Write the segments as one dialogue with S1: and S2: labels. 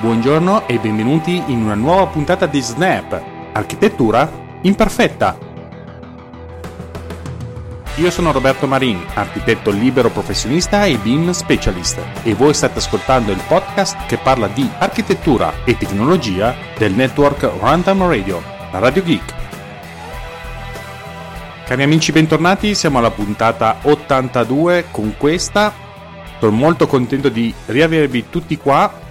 S1: Buongiorno e benvenuti in una nuova puntata di Snap, architettura imperfetta. Io sono Roberto Marin, architetto libero professionista e BIM specialist e voi state ascoltando il podcast che parla di architettura e tecnologia del network Runtime Radio, la Radio Geek. Cari amici, bentornati, siamo alla puntata 82 con questa. Sono molto contento di riavervi tutti qua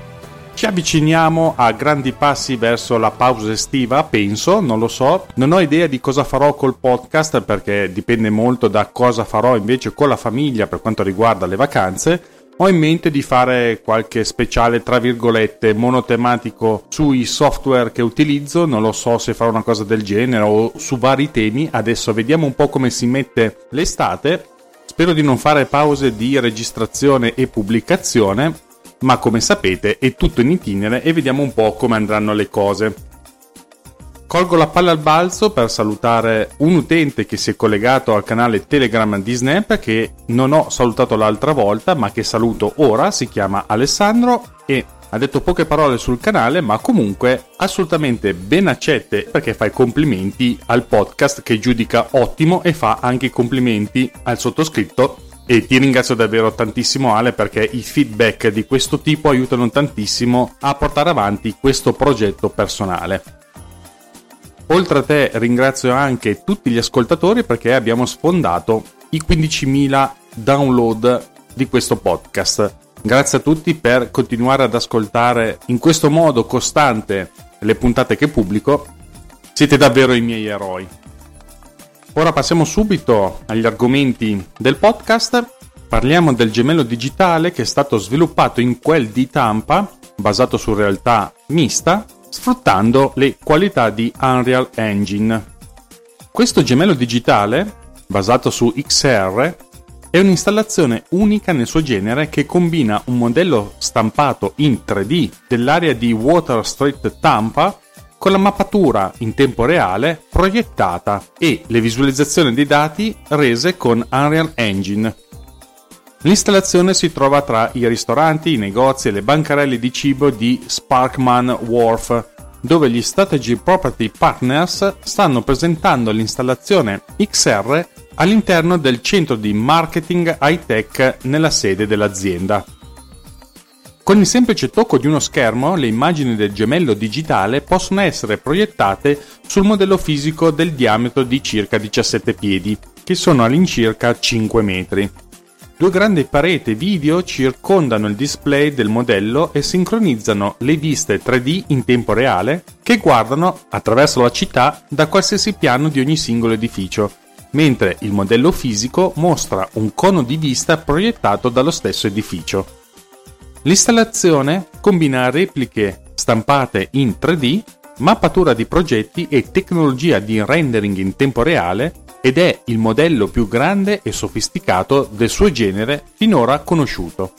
S1: ci avviciniamo a grandi passi verso la pausa estiva, penso, non lo so. Non ho idea di cosa farò col podcast perché dipende molto da cosa farò invece con la famiglia per quanto riguarda le vacanze. Ho in mente di fare qualche speciale, tra virgolette, monotematico sui software che utilizzo, non lo so se farò una cosa del genere o su vari temi, adesso vediamo un po' come si mette l'estate. Spero di non fare pause di registrazione e pubblicazione, ma come sapete è tutto in itinere e vediamo un po' come andranno le cose. Colgo la palla al balzo per salutare un utente che si è collegato al canale Telegram di Snap che non ho salutato l'altra volta ma che saluto ora, si chiama Alessandro e ha detto poche parole sul canale ma comunque assolutamente ben accette perché fa i complimenti al podcast che giudica ottimo e fa anche i complimenti al sottoscritto e ti ringrazio davvero tantissimo Ale perché i feedback di questo tipo aiutano tantissimo a portare avanti questo progetto personale. Oltre a te ringrazio anche tutti gli ascoltatori perché abbiamo sfondato i 15.000 download di questo podcast. Grazie a tutti per continuare ad ascoltare in questo modo costante le puntate che pubblico. Siete davvero i miei eroi. Ora passiamo subito agli argomenti del podcast. Parliamo del gemello digitale che è stato sviluppato in quel di Tampa, basato su realtà mista, sfruttando le qualità di Unreal Engine. Questo gemello digitale, basato su XR, è un'installazione unica nel suo genere che combina un modello stampato in 3D dell'area di Water Street Tampa con la mappatura in tempo reale proiettata e le visualizzazioni dei dati rese con Unreal Engine. L'installazione si trova tra i ristoranti, i negozi e le bancarelle di cibo di Sparkman Wharf, dove gli Strategy Property Partners stanno presentando l'installazione XR all'interno del centro di marketing high tech nella sede dell'azienda. Con il semplice tocco di uno schermo, le immagini del gemello digitale possono essere proiettate sul modello fisico del diametro di circa 17 piedi, che sono all'incirca 5 metri. Due grandi pareti video circondano il display del modello e sincronizzano le viste 3D in tempo reale che guardano attraverso la città da qualsiasi piano di ogni singolo edificio, mentre il modello fisico mostra un cono di vista proiettato dallo stesso edificio. L'installazione combina repliche stampate in 3D, mappatura di progetti e tecnologia di rendering in tempo reale ed è il modello più grande e sofisticato del suo genere finora conosciuto.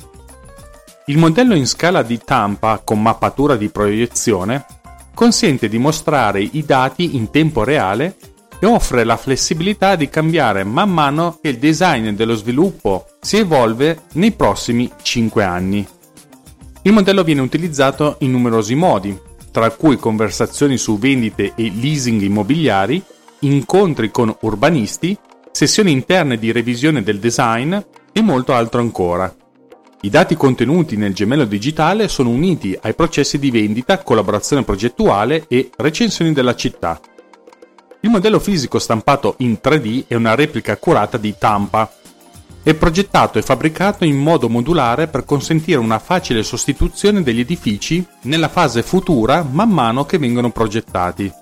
S1: Il modello in scala di tampa con mappatura di proiezione consente di mostrare i dati in tempo reale e offre la flessibilità di cambiare man mano che il design dello sviluppo si evolve nei prossimi 5 anni. Il modello viene utilizzato in numerosi modi, tra cui conversazioni su vendite e leasing immobiliari, incontri con urbanisti, sessioni interne di revisione del design e molto altro ancora. I dati contenuti nel gemello digitale sono uniti ai processi di vendita, collaborazione progettuale e recensioni della città. Il modello fisico stampato in 3D è una replica accurata di Tampa, è progettato e fabbricato in modo modulare per consentire una facile sostituzione degli edifici nella fase futura man mano che vengono progettati.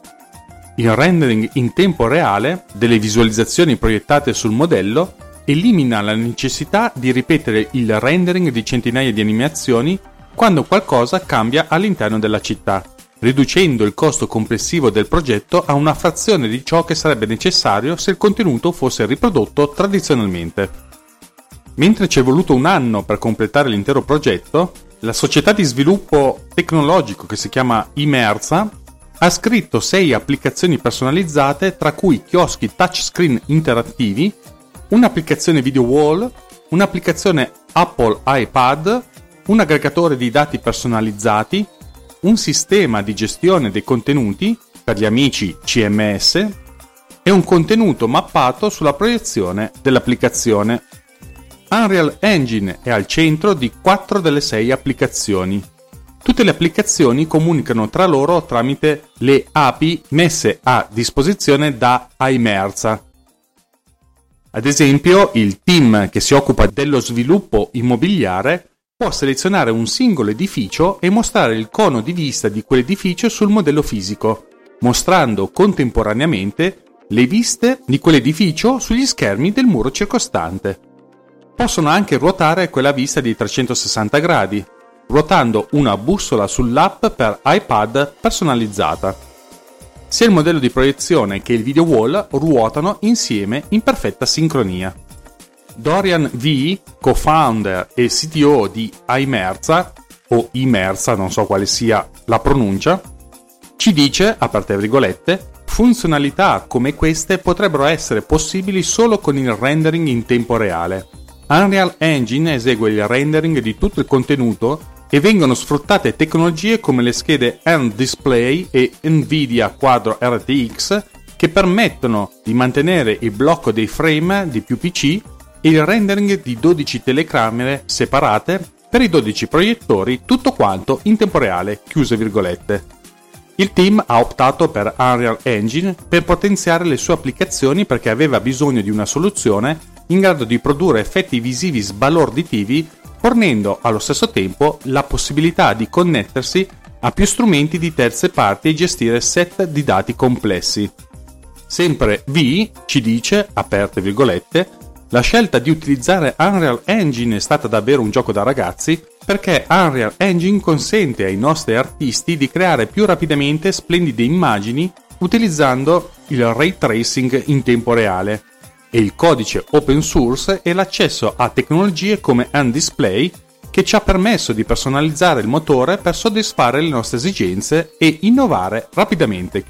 S1: Il rendering in tempo reale delle visualizzazioni proiettate sul modello elimina la necessità di ripetere il rendering di centinaia di animazioni quando qualcosa cambia all'interno della città, riducendo il costo complessivo del progetto a una frazione di ciò che sarebbe necessario se il contenuto fosse riprodotto tradizionalmente. Mentre ci è voluto un anno per completare l'intero progetto, la società di sviluppo tecnologico che si chiama Imerza ha scritto sei applicazioni personalizzate tra cui chioschi touchscreen interattivi, un'applicazione video wall, un'applicazione Apple iPad, un aggregatore di dati personalizzati, un sistema di gestione dei contenuti, per gli amici CMS, e un contenuto mappato sulla proiezione dell'applicazione. Unreal Engine è al centro di 4 delle 6 applicazioni. Tutte le applicazioni comunicano tra loro tramite le API messe a disposizione da Imerza. Ad esempio, il team che si occupa dello sviluppo immobiliare può selezionare un singolo edificio e mostrare il cono di vista di quell'edificio sul modello fisico, mostrando contemporaneamente le viste di quell'edificio sugli schermi del muro circostante. Possono anche ruotare quella vista di 360 gradi, ruotando una bussola sull'app per iPad personalizzata. Sia il modello di proiezione che il video wall ruotano insieme in perfetta sincronia. Dorian V, co-founder e CTO di Imerza, o Imerza, non so quale sia la pronuncia, ci dice, aperte virgolette, funzionalità come queste potrebbero essere possibili solo con il rendering in tempo reale. Unreal Engine esegue il rendering di tutto il contenuto e vengono sfruttate tecnologie come le schede End Display e Nvidia Quadro RTX che permettono di mantenere il blocco dei frame di più PC e il rendering di 12 telecamere separate per i 12 proiettori, tutto quanto in tempo reale, chiuse virgolette. Il team ha optato per Unreal Engine per potenziare le sue applicazioni perché aveva bisogno di una soluzione in grado di produrre effetti visivi sbalorditivi fornendo allo stesso tempo la possibilità di connettersi a più strumenti di terze parti e gestire set di dati complessi. Sempre V ci dice, aperte virgolette, la scelta di utilizzare Unreal Engine è stata davvero un gioco da ragazzi perché Unreal Engine consente ai nostri artisti di creare più rapidamente splendide immagini utilizzando il ray tracing in tempo reale e il codice open source e l'accesso a tecnologie come Undisplay che ci ha permesso di personalizzare il motore per soddisfare le nostre esigenze e innovare rapidamente.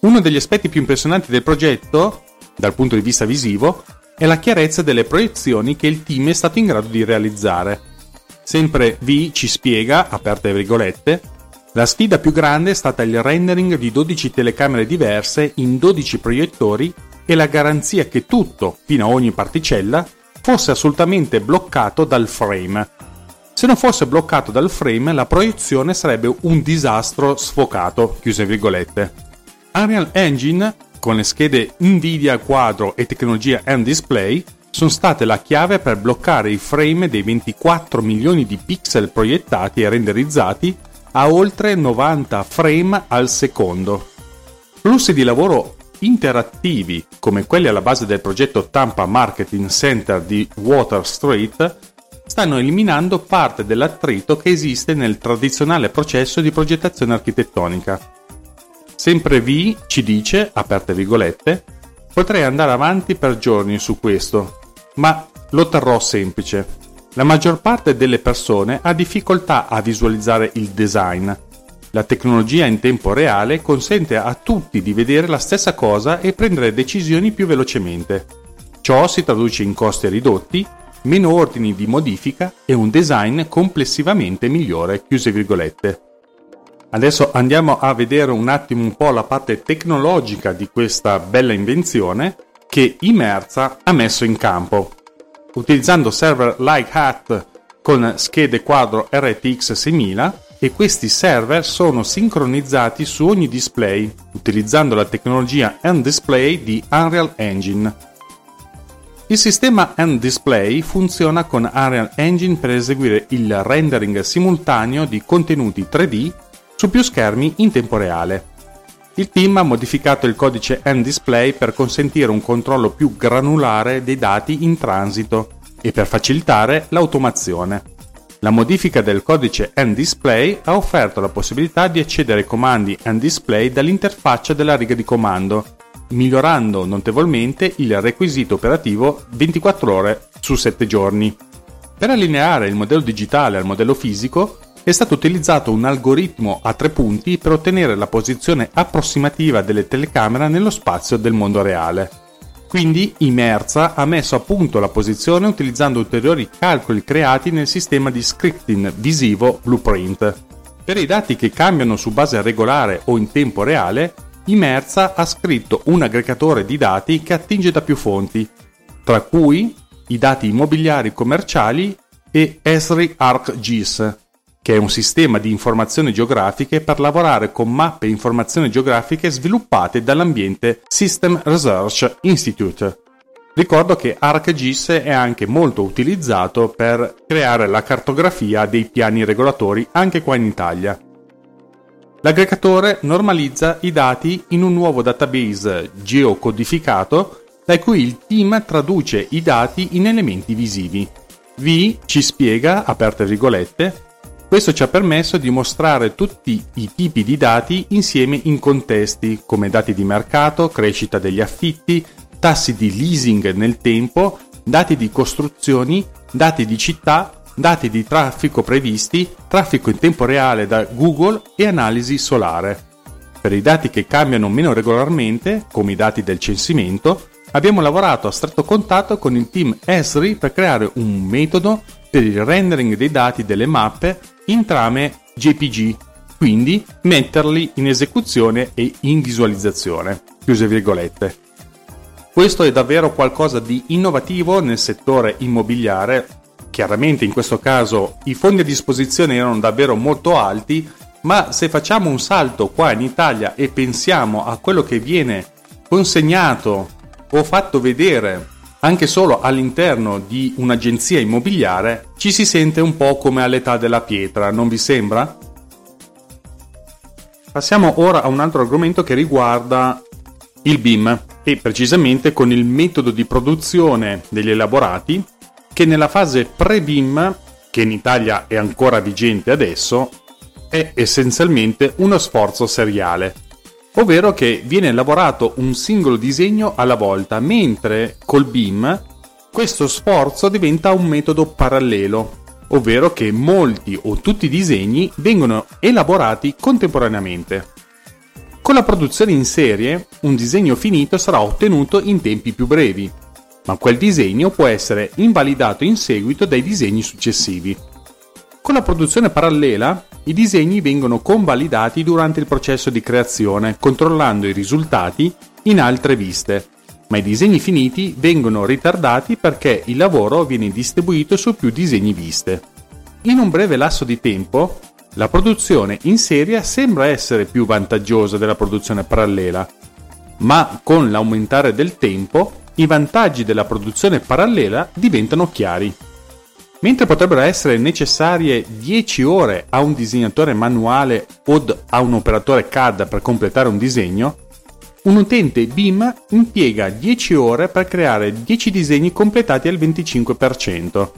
S1: Uno degli aspetti più impressionanti del progetto, dal punto di vista visivo, è la chiarezza delle proiezioni che il team è stato in grado di realizzare. Sempre V ci spiega, aperte virgolette, la sfida più grande è stata il rendering di 12 telecamere diverse in 12 proiettori e la garanzia che tutto, fino a ogni particella, fosse assolutamente bloccato dal frame. Se non fosse bloccato dal frame, la proiezione sarebbe un disastro sfocato, chiuse virgolette. Unreal Engine, con le schede Nvidia Quadro e tecnologia N-Display, sono state la chiave per bloccare i frame dei 24 milioni di pixel proiettati e renderizzati a oltre 90 frame al secondo. Flussi di lavoro interattivi come quelli alla base del progetto Tampa Marketing Center di Water Street stanno eliminando parte dell'attrito che esiste nel tradizionale processo di progettazione architettonica. Sempre V ci dice, aperte virgolette, potrei andare avanti per giorni su questo, ma lo terrò semplice. La maggior parte delle persone ha difficoltà a visualizzare il design la tecnologia in tempo reale consente a tutti di vedere la stessa cosa e prendere decisioni più velocemente. Ciò si traduce in costi ridotti, meno ordini di modifica e un design complessivamente migliore. Chiuse virgolette. Adesso andiamo a vedere un attimo un po' la parte tecnologica di questa bella invenzione che Imerza ha messo in campo. Utilizzando server like Hat con schede quadro RTX 6000 e questi server sono sincronizzati su ogni display utilizzando la tecnologia End-Display di Unreal Engine. Il sistema End-Display funziona con Unreal Engine per eseguire il rendering simultaneo di contenuti 3D su più schermi in tempo reale. Il team ha modificato il codice End-Display per consentire un controllo più granulare dei dati in transito e per facilitare l'automazione. La modifica del codice N-Display ha offerto la possibilità di accedere ai comandi N-Display dall'interfaccia della riga di comando, migliorando notevolmente il requisito operativo 24 ore su 7 giorni. Per allineare il modello digitale al modello fisico è stato utilizzato un algoritmo a tre punti per ottenere la posizione approssimativa delle telecamere nello spazio del mondo reale. Quindi Imerza ha messo a punto la posizione utilizzando ulteriori calcoli creati nel sistema di scripting visivo Blueprint. Per i dati che cambiano su base regolare o in tempo reale, Imerza ha scritto un aggregatore di dati che attinge da più fonti, tra cui i dati immobiliari commerciali e Esri ArcGIS, che è un sistema di informazioni geografiche per lavorare con mappe e informazioni geografiche sviluppate dall'ambiente System Research Institute. Ricordo che ArcGIS è anche molto utilizzato per creare la cartografia dei piani regolatori anche qua in Italia. L'aggregatore normalizza i dati in un nuovo database geocodificato da cui il team traduce i dati in elementi visivi. V ci spiega, aperte virgolette, questo ci ha permesso di mostrare tutti i tipi di dati insieme in contesti come dati di mercato, crescita degli affitti, tassi di leasing nel tempo, dati di costruzioni, dati di città, dati di traffico previsti, traffico in tempo reale da Google e analisi solare. Per i dati che cambiano meno regolarmente, come i dati del censimento, abbiamo lavorato a stretto contatto con il team Esri per creare un metodo per il rendering dei dati delle mappe in trame JPG, quindi metterli in esecuzione e in visualizzazione. Chiuse virgolette. Questo è davvero qualcosa di innovativo nel settore immobiliare. Chiaramente in questo caso i fondi a disposizione erano davvero molto alti, ma se facciamo un salto qua in Italia e pensiamo a quello che viene consegnato o fatto vedere anche solo all'interno di un'agenzia immobiliare, ci si sente un po' come all'età della pietra, non vi sembra? Passiamo ora a un altro argomento che riguarda il BIM e precisamente con il metodo di produzione degli elaborati che nella fase pre-BIM, che in Italia è ancora vigente adesso, è essenzialmente uno sforzo seriale ovvero che viene lavorato un singolo disegno alla volta, mentre col BIM questo sforzo diventa un metodo parallelo, ovvero che molti o tutti i disegni vengono elaborati contemporaneamente. Con la produzione in serie, un disegno finito sarà ottenuto in tempi più brevi, ma quel disegno può essere invalidato in seguito dai disegni successivi. Con la produzione parallela, i disegni vengono convalidati durante il processo di creazione, controllando i risultati in altre viste, ma i disegni finiti vengono ritardati perché il lavoro viene distribuito su più disegni viste. In un breve lasso di tempo, la produzione in serie sembra essere più vantaggiosa della produzione parallela, ma con l'aumentare del tempo i vantaggi della produzione parallela diventano chiari. Mentre potrebbero essere necessarie 10 ore a un disegnatore manuale o a un operatore CAD per completare un disegno, un utente BIM impiega 10 ore per creare 10 disegni completati al 25%.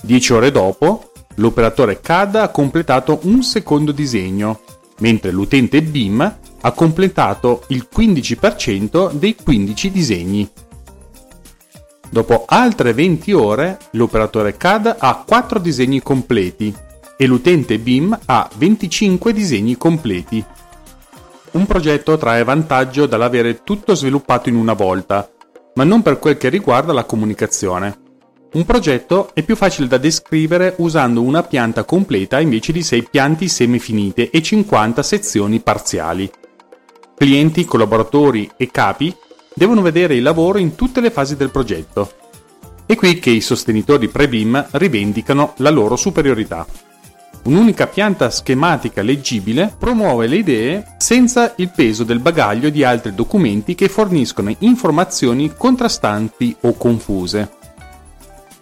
S1: 10 ore dopo, l'operatore CAD ha completato un secondo disegno, mentre l'utente BIM ha completato il 15% dei 15 disegni. Dopo altre 20 ore, l'operatore CAD ha 4 disegni completi e l'utente BIM ha 25 disegni completi. Un progetto trae vantaggio dall'avere tutto sviluppato in una volta, ma non per quel che riguarda la comunicazione. Un progetto è più facile da descrivere usando una pianta completa invece di 6 pianti semifinite e 50 sezioni parziali. Clienti, collaboratori e capi devono vedere il lavoro in tutte le fasi del progetto. È qui che i sostenitori pre-BIM rivendicano la loro superiorità. Un'unica pianta schematica leggibile promuove le idee senza il peso del bagaglio di altri documenti che forniscono informazioni contrastanti o confuse.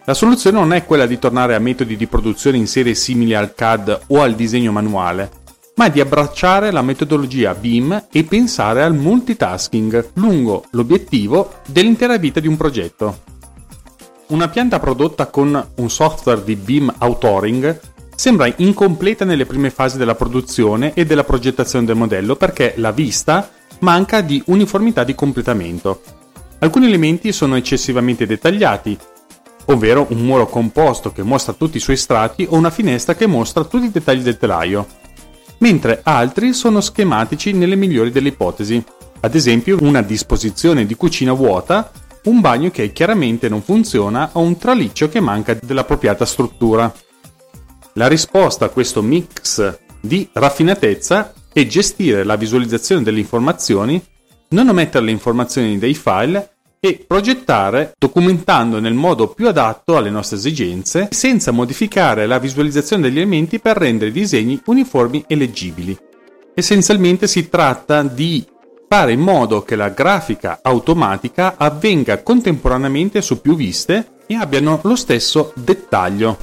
S1: La soluzione non è quella di tornare a metodi di produzione in serie simili al CAD o al disegno manuale, ma di abbracciare la metodologia BIM e pensare al multitasking lungo l'obiettivo dell'intera vita di un progetto. Una pianta prodotta con un software di BIM authoring sembra incompleta nelle prime fasi della produzione e della progettazione del modello perché la vista manca di uniformità di completamento. Alcuni elementi sono eccessivamente dettagliati, ovvero un muro composto che mostra tutti i suoi strati o una finestra che mostra tutti i dettagli del telaio mentre altri sono schematici nelle migliori delle ipotesi, ad esempio una disposizione di cucina vuota, un bagno che chiaramente non funziona o un traliccio che manca dell'appropriata struttura. La risposta a questo mix di raffinatezza e gestire la visualizzazione delle informazioni, non omettere le informazioni dei file e progettare documentando nel modo più adatto alle nostre esigenze senza modificare la visualizzazione degli elementi per rendere i disegni uniformi e leggibili. Essenzialmente si tratta di fare in modo che la grafica automatica avvenga contemporaneamente su più viste e abbiano lo stesso dettaglio.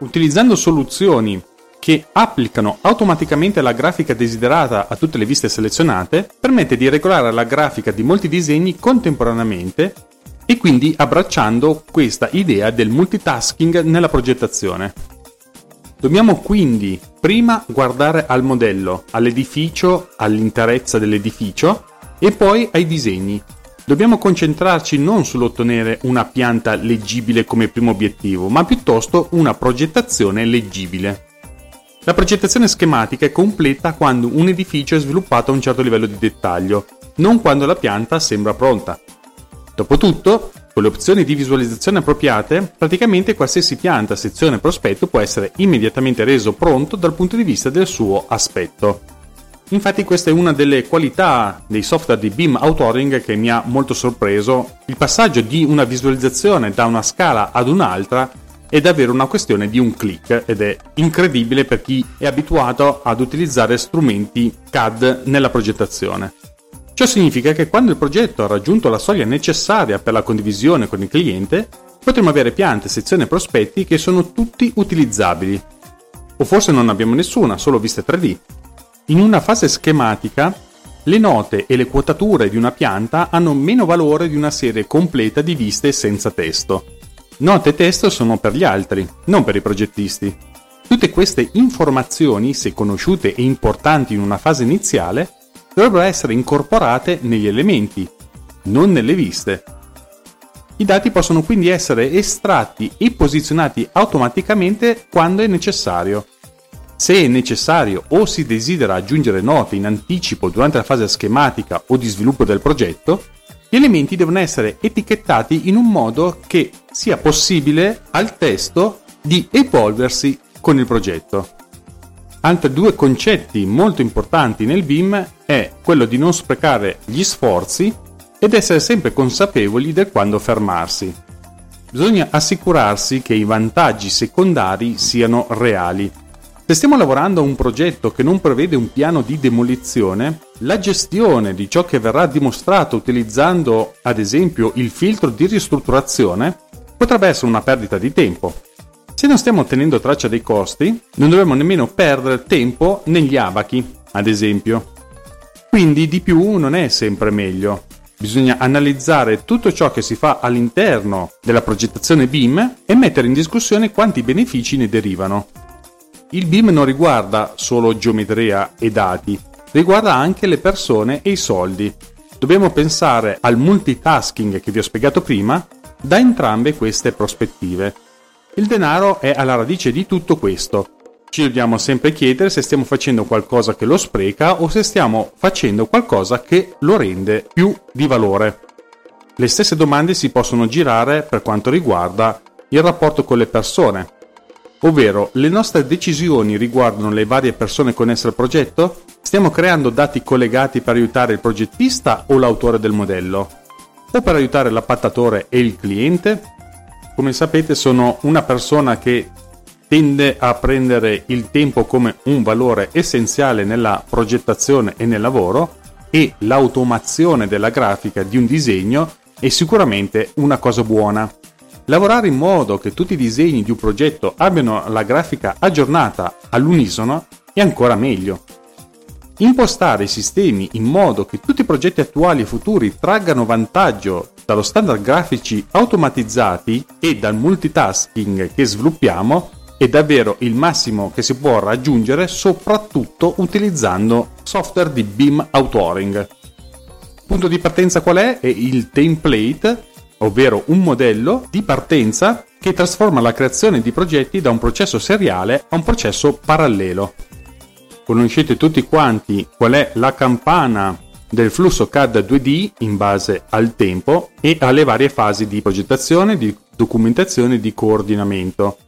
S1: Utilizzando soluzioni che applicano automaticamente la grafica desiderata a tutte le viste selezionate, permette di regolare la grafica di molti disegni contemporaneamente e quindi abbracciando questa idea del multitasking nella progettazione. Dobbiamo quindi prima guardare al modello, all'edificio, all'interezza dell'edificio e poi ai disegni. Dobbiamo concentrarci non sull'ottenere una pianta leggibile come primo obiettivo, ma piuttosto una progettazione leggibile. La progettazione schematica è completa quando un edificio è sviluppato a un certo livello di dettaglio, non quando la pianta sembra pronta. Dopotutto, con le opzioni di visualizzazione appropriate, praticamente qualsiasi pianta, sezione o prospetto può essere immediatamente reso pronto dal punto di vista del suo aspetto. Infatti questa è una delle qualità dei software di Beam Authoring che mi ha molto sorpreso. Il passaggio di una visualizzazione da una scala ad un'altra è davvero una questione di un click ed è incredibile per chi è abituato ad utilizzare strumenti CAD nella progettazione. Ciò significa che quando il progetto ha raggiunto la soglia necessaria per la condivisione con il cliente, potremo avere piante, sezioni e prospetti che sono tutti utilizzabili. O forse non abbiamo nessuna, solo viste 3D. In una fase schematica, le note e le quotature di una pianta hanno meno valore di una serie completa di viste senza testo. Note e testo sono per gli altri, non per i progettisti. Tutte queste informazioni, se conosciute e importanti in una fase iniziale, dovrebbero essere incorporate negli elementi, non nelle viste. I dati possono quindi essere estratti e posizionati automaticamente quando è necessario. Se è necessario o si desidera aggiungere note in anticipo durante la fase schematica o di sviluppo del progetto, gli elementi devono essere etichettati in un modo che sia possibile al testo di evolversi con il progetto. Altri due concetti molto importanti nel BIM è quello di non sprecare gli sforzi ed essere sempre consapevoli del quando fermarsi. Bisogna assicurarsi che i vantaggi secondari siano reali se stiamo lavorando a un progetto che non prevede un piano di demolizione, la gestione di ciò che verrà dimostrato utilizzando ad esempio il filtro di ristrutturazione potrebbe essere una perdita di tempo. Se non stiamo tenendo traccia dei costi, non dovremmo nemmeno perdere tempo negli abachi, ad esempio. Quindi di più non è sempre meglio. Bisogna analizzare tutto ciò che si fa all'interno della progettazione BIM e mettere in discussione quanti benefici ne derivano. Il BIM non riguarda solo geometria e dati, riguarda anche le persone e i soldi. Dobbiamo pensare al multitasking che vi ho spiegato prima da entrambe queste prospettive. Il denaro è alla radice di tutto questo. Ci dobbiamo sempre chiedere se stiamo facendo qualcosa che lo spreca o se stiamo facendo qualcosa che lo rende più di valore. Le stesse domande si possono girare per quanto riguarda il rapporto con le persone ovvero le nostre decisioni riguardano le varie persone connesse al progetto? Stiamo creando dati collegati per aiutare il progettista o l'autore del modello? O per aiutare l'appattatore e il cliente? Come sapete sono una persona che tende a prendere il tempo come un valore essenziale nella progettazione e nel lavoro e l'automazione della grafica di un disegno è sicuramente una cosa buona. Lavorare in modo che tutti i disegni di un progetto abbiano la grafica aggiornata all'unisono è ancora meglio. Impostare i sistemi in modo che tutti i progetti attuali e futuri traggano vantaggio dallo standard grafici automatizzati e dal multitasking che sviluppiamo è davvero il massimo che si può raggiungere soprattutto utilizzando software di BIM Authoring. Punto di partenza qual è? È il template ovvero un modello di partenza che trasforma la creazione di progetti da un processo seriale a un processo parallelo. Conoscete tutti quanti qual è la campana del flusso CAD 2D in base al tempo e alle varie fasi di progettazione, di documentazione e di coordinamento.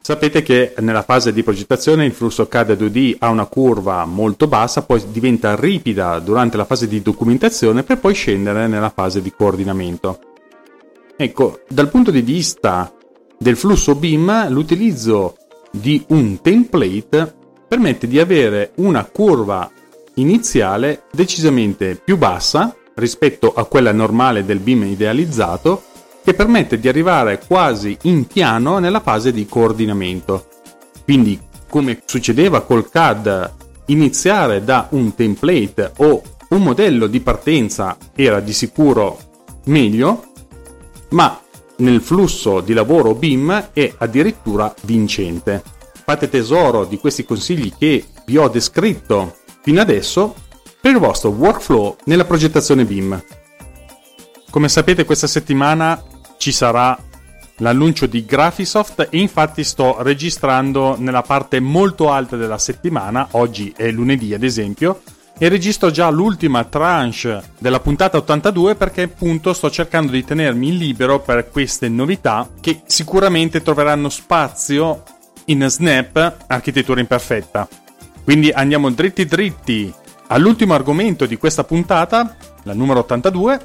S1: Sapete che nella fase di progettazione il flusso CAD 2D ha una curva molto bassa, poi diventa ripida durante la fase di documentazione per poi scendere nella fase di coordinamento. Ecco, dal punto di vista del flusso BIM, l'utilizzo di un template permette di avere una curva iniziale decisamente più bassa rispetto a quella normale del BIM idealizzato che permette di arrivare quasi in piano nella fase di coordinamento. Quindi, come succedeva col CAD, iniziare da un template o un modello di partenza era di sicuro meglio, ma nel flusso di lavoro BIM è addirittura vincente. Fate tesoro di questi consigli che vi ho descritto fino adesso per il vostro workflow nella progettazione BIM. Come sapete questa settimana ci sarà l'annuncio di Graphisoft e infatti sto registrando nella parte molto alta della settimana, oggi è lunedì ad esempio, e registro già l'ultima tranche della puntata 82 perché appunto sto cercando di tenermi libero per queste novità che sicuramente troveranno spazio in Snap Architettura Imperfetta. Quindi andiamo dritti dritti all'ultimo argomento di questa puntata, la numero 82,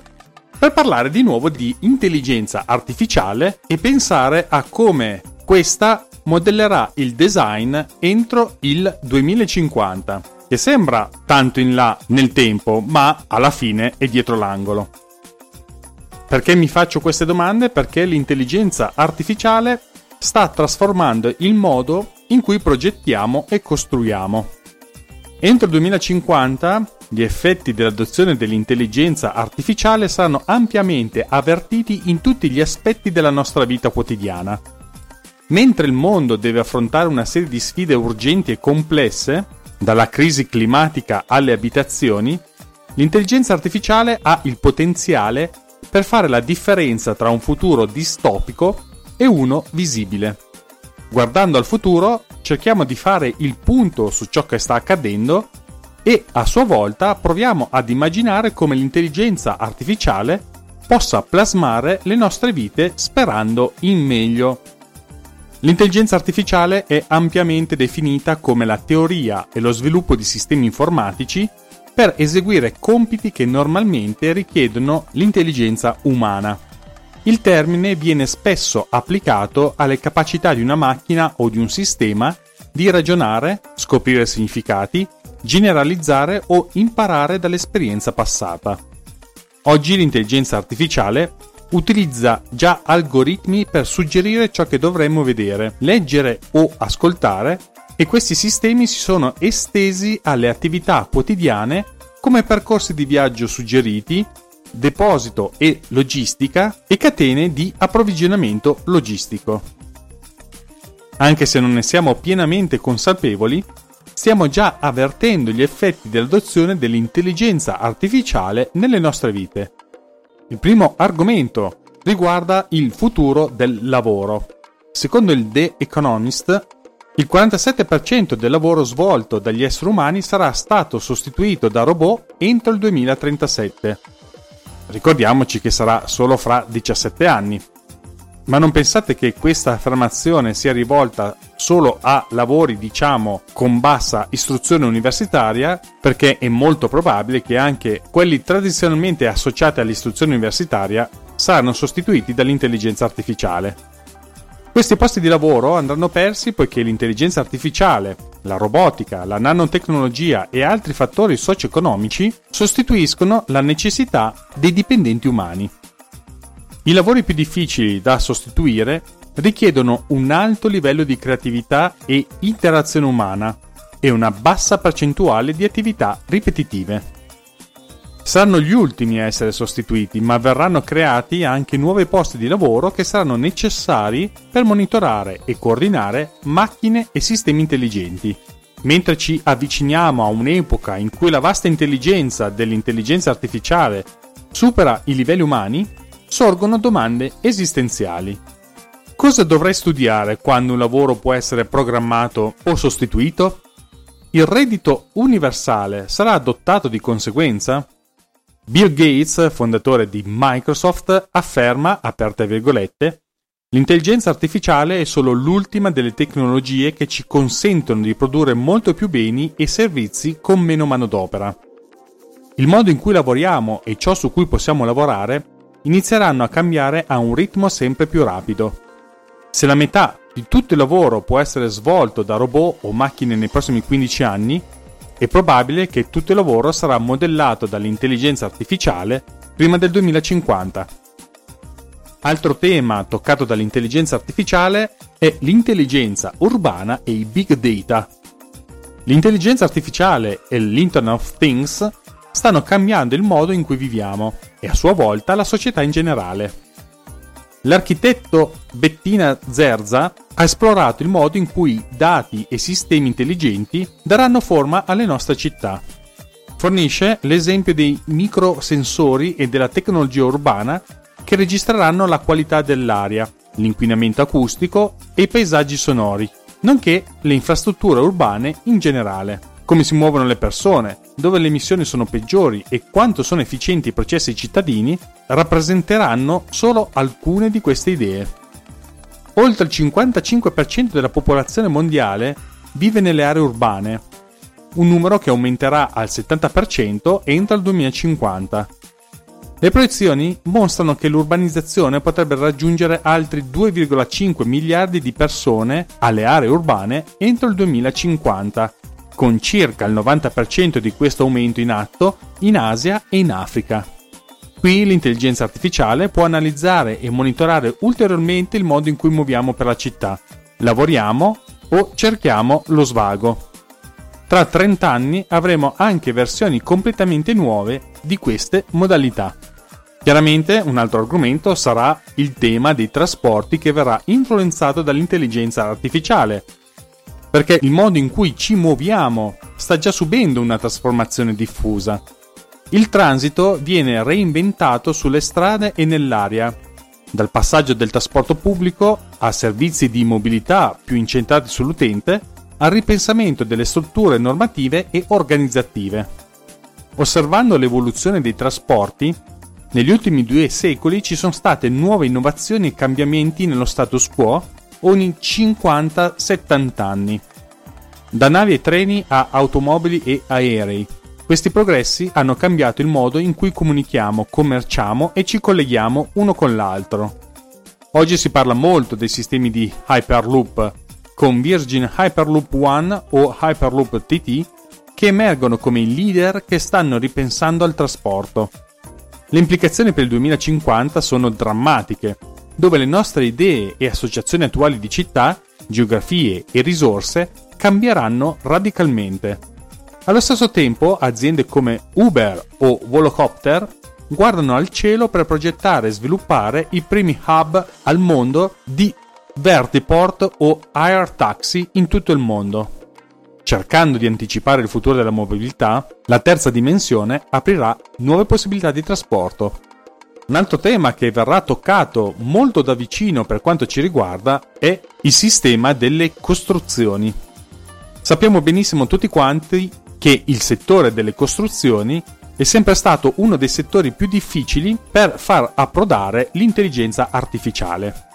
S1: per parlare di nuovo di intelligenza artificiale e pensare a come questa modellerà il design entro il 2050, che sembra tanto in là nel tempo, ma alla fine è dietro l'angolo. Perché mi faccio queste domande? Perché l'intelligenza artificiale sta trasformando il modo in cui progettiamo e costruiamo. Entro il 2050 gli effetti dell'adozione dell'intelligenza artificiale saranno ampiamente avvertiti in tutti gli aspetti della nostra vita quotidiana. Mentre il mondo deve affrontare una serie di sfide urgenti e complesse, dalla crisi climatica alle abitazioni, l'intelligenza artificiale ha il potenziale per fare la differenza tra un futuro distopico e uno visibile. Guardando al futuro, cerchiamo di fare il punto su ciò che sta accadendo e a sua volta proviamo ad immaginare come l'intelligenza artificiale possa plasmare le nostre vite sperando in meglio. L'intelligenza artificiale è ampiamente definita come la teoria e lo sviluppo di sistemi informatici per eseguire compiti che normalmente richiedono l'intelligenza umana. Il termine viene spesso applicato alle capacità di una macchina o di un sistema di ragionare, scoprire significati, generalizzare o imparare dall'esperienza passata. Oggi l'intelligenza artificiale utilizza già algoritmi per suggerire ciò che dovremmo vedere, leggere o ascoltare e questi sistemi si sono estesi alle attività quotidiane come percorsi di viaggio suggeriti, deposito e logistica e catene di approvvigionamento logistico. Anche se non ne siamo pienamente consapevoli, stiamo già avvertendo gli effetti dell'adozione dell'intelligenza artificiale nelle nostre vite. Il primo argomento riguarda il futuro del lavoro. Secondo il The Economist, il 47% del lavoro svolto dagli esseri umani sarà stato sostituito da robot entro il 2037 Ricordiamoci che sarà solo fra 17 anni. Ma non pensate che questa affermazione sia rivolta solo a lavori, diciamo, con bassa istruzione universitaria, perché è molto probabile che anche quelli tradizionalmente associati all'istruzione universitaria saranno sostituiti dall'intelligenza artificiale. Questi posti di lavoro andranno persi poiché l'intelligenza artificiale, la robotica, la nanotecnologia e altri fattori socio-economici sostituiscono la necessità dei dipendenti umani. I lavori più difficili da sostituire richiedono un alto livello di creatività e interazione umana e una bassa percentuale di attività ripetitive. Saranno gli ultimi a essere sostituiti, ma verranno creati anche nuovi posti di lavoro che saranno necessari per monitorare e coordinare macchine e sistemi intelligenti. Mentre ci avviciniamo a un'epoca in cui la vasta intelligenza dell'intelligenza artificiale supera i livelli umani, sorgono domande esistenziali. Cosa dovrei studiare quando un lavoro può essere programmato o sostituito? Il reddito universale sarà adottato di conseguenza? Bill Gates, fondatore di Microsoft, afferma, aperte virgolette, L'intelligenza artificiale è solo l'ultima delle tecnologie che ci consentono di produrre molto più beni e servizi con meno manodopera. Il modo in cui lavoriamo e ciò su cui possiamo lavorare inizieranno a cambiare a un ritmo sempre più rapido. Se la metà di tutto il lavoro può essere svolto da robot o macchine nei prossimi 15 anni, è probabile che tutto il lavoro sarà modellato dall'intelligenza artificiale prima del 2050. Altro tema toccato dall'intelligenza artificiale è l'intelligenza urbana e i big data. L'intelligenza artificiale e l'Internet of Things stanno cambiando il modo in cui viviamo e a sua volta la società in generale. L'architetto Bettina Zerza ha esplorato il modo in cui dati e sistemi intelligenti daranno forma alle nostre città. Fornisce l'esempio dei microsensori e della tecnologia urbana che registreranno la qualità dell'aria, l'inquinamento acustico e i paesaggi sonori, nonché le infrastrutture urbane in generale come si muovono le persone, dove le emissioni sono peggiori e quanto sono efficienti i processi cittadini, rappresenteranno solo alcune di queste idee. Oltre il 55% della popolazione mondiale vive nelle aree urbane, un numero che aumenterà al 70% entro il 2050. Le proiezioni mostrano che l'urbanizzazione potrebbe raggiungere altri 2,5 miliardi di persone alle aree urbane entro il 2050 con circa il 90% di questo aumento in atto in Asia e in Africa. Qui l'intelligenza artificiale può analizzare e monitorare ulteriormente il modo in cui muoviamo per la città, lavoriamo o cerchiamo lo svago. Tra 30 anni avremo anche versioni completamente nuove di queste modalità. Chiaramente un altro argomento sarà il tema dei trasporti che verrà influenzato dall'intelligenza artificiale, perché il modo in cui ci muoviamo sta già subendo una trasformazione diffusa. Il transito viene reinventato sulle strade e nell'aria, dal passaggio del trasporto pubblico a servizi di mobilità più incentrati sull'utente, al ripensamento delle strutture normative e organizzative. Osservando l'evoluzione dei trasporti, negli ultimi due secoli ci sono state nuove innovazioni e cambiamenti nello status quo ogni 50-70 anni. Da navi e treni a automobili e aerei. Questi progressi hanno cambiato il modo in cui comunichiamo, commerciamo e ci colleghiamo uno con l'altro. Oggi si parla molto dei sistemi di Hyperloop, con Virgin Hyperloop One o Hyperloop TT, che emergono come i leader che stanno ripensando al trasporto. Le implicazioni per il 2050 sono drammatiche dove le nostre idee e associazioni attuali di città, geografie e risorse cambieranno radicalmente. Allo stesso tempo, aziende come Uber o Volocopter guardano al cielo per progettare e sviluppare i primi hub al mondo di vertiport o air taxi in tutto il mondo. Cercando di anticipare il futuro della mobilità, la terza dimensione aprirà nuove possibilità di trasporto, un altro tema che verrà toccato molto da vicino per quanto ci riguarda è il sistema delle costruzioni. Sappiamo benissimo tutti quanti che il settore delle costruzioni è sempre stato uno dei settori più difficili per far approdare l'intelligenza artificiale.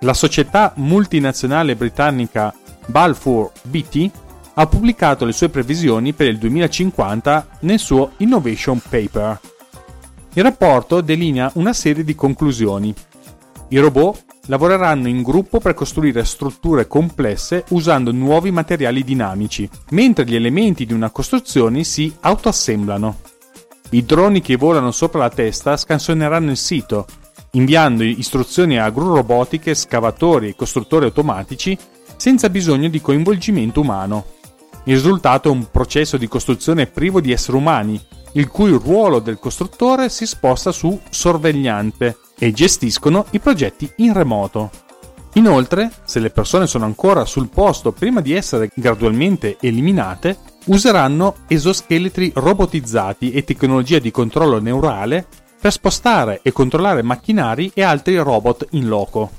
S1: La società multinazionale britannica Balfour Beatty ha pubblicato le sue previsioni per il 2050 nel suo Innovation Paper il rapporto delinea una serie di conclusioni. I robot lavoreranno in gruppo per costruire strutture complesse usando nuovi materiali dinamici, mentre gli elementi di una costruzione si autoassemblano. I droni che volano sopra la testa scansioneranno il sito, inviando istruzioni a gru robotiche, scavatori e costruttori automatici senza bisogno di coinvolgimento umano. Il risultato è un processo di costruzione privo di esseri umani, il cui ruolo del costruttore si sposta su sorvegliante e gestiscono i progetti in remoto. Inoltre, se le persone sono ancora sul posto prima di essere gradualmente eliminate, useranno esoscheletri robotizzati e tecnologia di controllo neurale per spostare e controllare macchinari e altri robot in loco.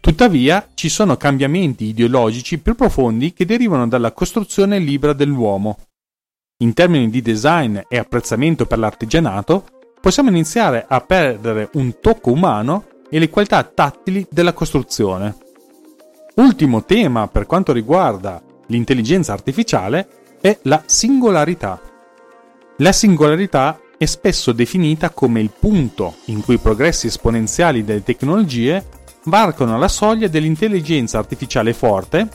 S1: Tuttavia, ci sono cambiamenti ideologici più profondi che derivano dalla costruzione libera dell'uomo in termini di design e apprezzamento per l'artigianato, possiamo iniziare a perdere un tocco umano e le qualità tattili della costruzione. Ultimo tema per quanto riguarda l'intelligenza artificiale è la singolarità. La singolarità è spesso definita come il punto in cui i progressi esponenziali delle tecnologie varcano la soglia dell'intelligenza artificiale forte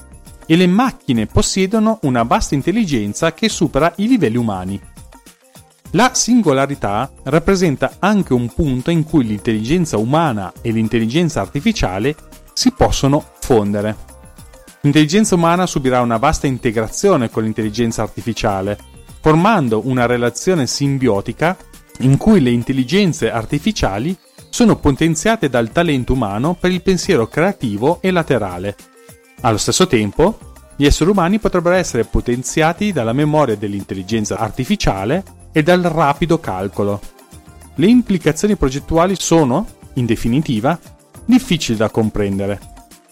S1: e le macchine possiedono una vasta intelligenza che supera i livelli umani. La singolarità rappresenta anche un punto in cui l'intelligenza umana e l'intelligenza artificiale si possono fondere. L'intelligenza umana subirà una vasta integrazione con l'intelligenza artificiale, formando una relazione simbiotica in cui le intelligenze artificiali sono potenziate dal talento umano per il pensiero creativo e laterale. Allo stesso tempo, gli esseri umani potrebbero essere potenziati dalla memoria dell'intelligenza artificiale e dal rapido calcolo. Le implicazioni progettuali sono, in definitiva, difficili da comprendere.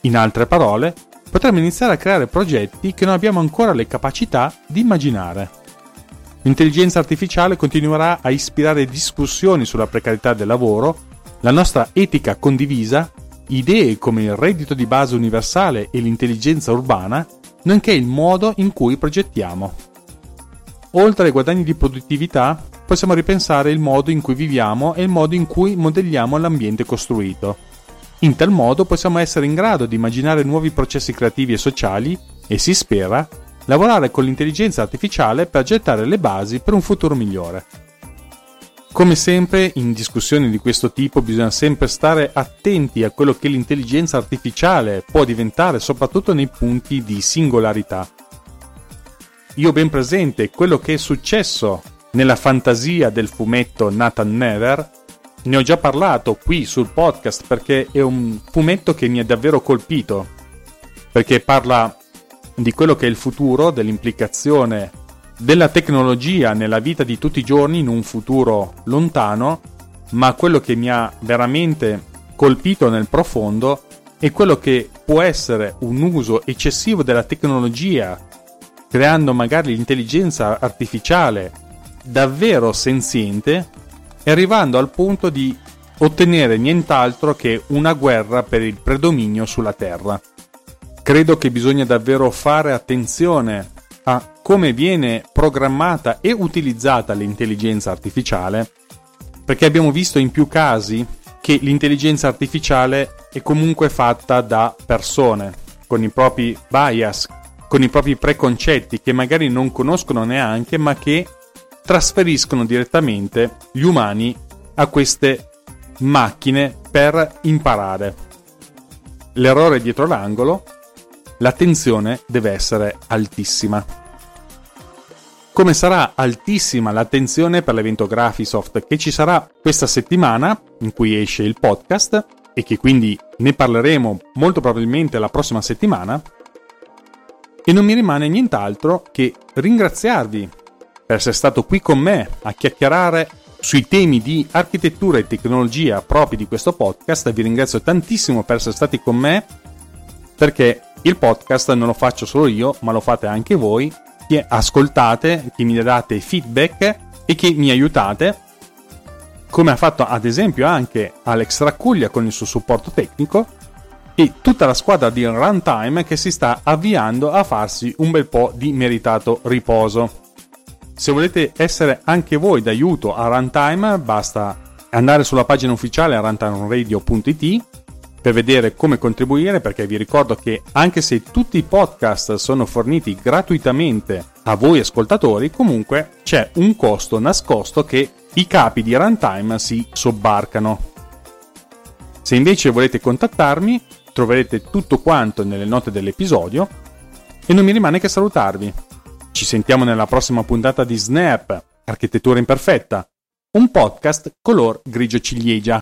S1: In altre parole, potremmo iniziare a creare progetti che non abbiamo ancora le capacità di immaginare. L'intelligenza artificiale continuerà a ispirare discussioni sulla precarietà del lavoro, la nostra etica condivisa, idee come il reddito di base universale e l'intelligenza urbana, nonché il modo in cui progettiamo. Oltre ai guadagni di produttività, possiamo ripensare il modo in cui viviamo e il modo in cui modelliamo l'ambiente costruito. In tal modo possiamo essere in grado di immaginare nuovi processi creativi e sociali e, si spera, lavorare con l'intelligenza artificiale per gettare le basi per un futuro migliore. Come sempre, in discussioni di questo tipo bisogna sempre stare attenti a quello che l'intelligenza artificiale può diventare, soprattutto nei punti di singolarità. Io ho ben presente quello che è successo nella fantasia del fumetto Nathan Never. Ne ho già parlato qui sul podcast perché è un fumetto che mi ha davvero colpito. Perché parla di quello che è il futuro, dell'implicazione della tecnologia nella vita di tutti i giorni in un futuro lontano, ma quello che mi ha veramente colpito nel profondo è quello che può essere un uso eccessivo della tecnologia, creando magari l'intelligenza artificiale davvero senziente e arrivando al punto di ottenere nient'altro che una guerra per il predominio sulla Terra. Credo che bisogna davvero fare attenzione a come viene programmata e utilizzata l'intelligenza artificiale, perché abbiamo visto in più casi che l'intelligenza artificiale è comunque fatta da persone, con i propri bias, con i propri preconcetti che magari non conoscono neanche, ma che trasferiscono direttamente gli umani a queste macchine per imparare. L'errore dietro l'angolo, la tensione deve essere altissima come sarà altissima l'attenzione per l'evento Graphisoft che ci sarà questa settimana in cui esce il podcast e che quindi ne parleremo molto probabilmente la prossima settimana. E non mi rimane nient'altro che ringraziarvi per essere stato qui con me a chiacchierare sui temi di architettura e tecnologia propri di questo podcast. Vi ringrazio tantissimo per essere stati con me perché il podcast non lo faccio solo io, ma lo fate anche voi che ascoltate, che mi date feedback e che mi aiutate, come ha fatto ad esempio anche Alex Raccuglia con il suo supporto tecnico e tutta la squadra di Runtime che si sta avviando a farsi un bel po' di meritato riposo. Se volete essere anche voi d'aiuto a Runtime, basta andare sulla pagina ufficiale runtimeradio.it per vedere come contribuire perché vi ricordo che anche se tutti i podcast sono forniti gratuitamente a voi ascoltatori, comunque c'è un costo nascosto che i capi di Runtime si sobbarcano. Se invece volete contattarmi, troverete tutto quanto nelle note dell'episodio e non mi rimane che salutarvi. Ci sentiamo nella prossima puntata di Snap, Architettura Imperfetta, un podcast color grigio ciliegia.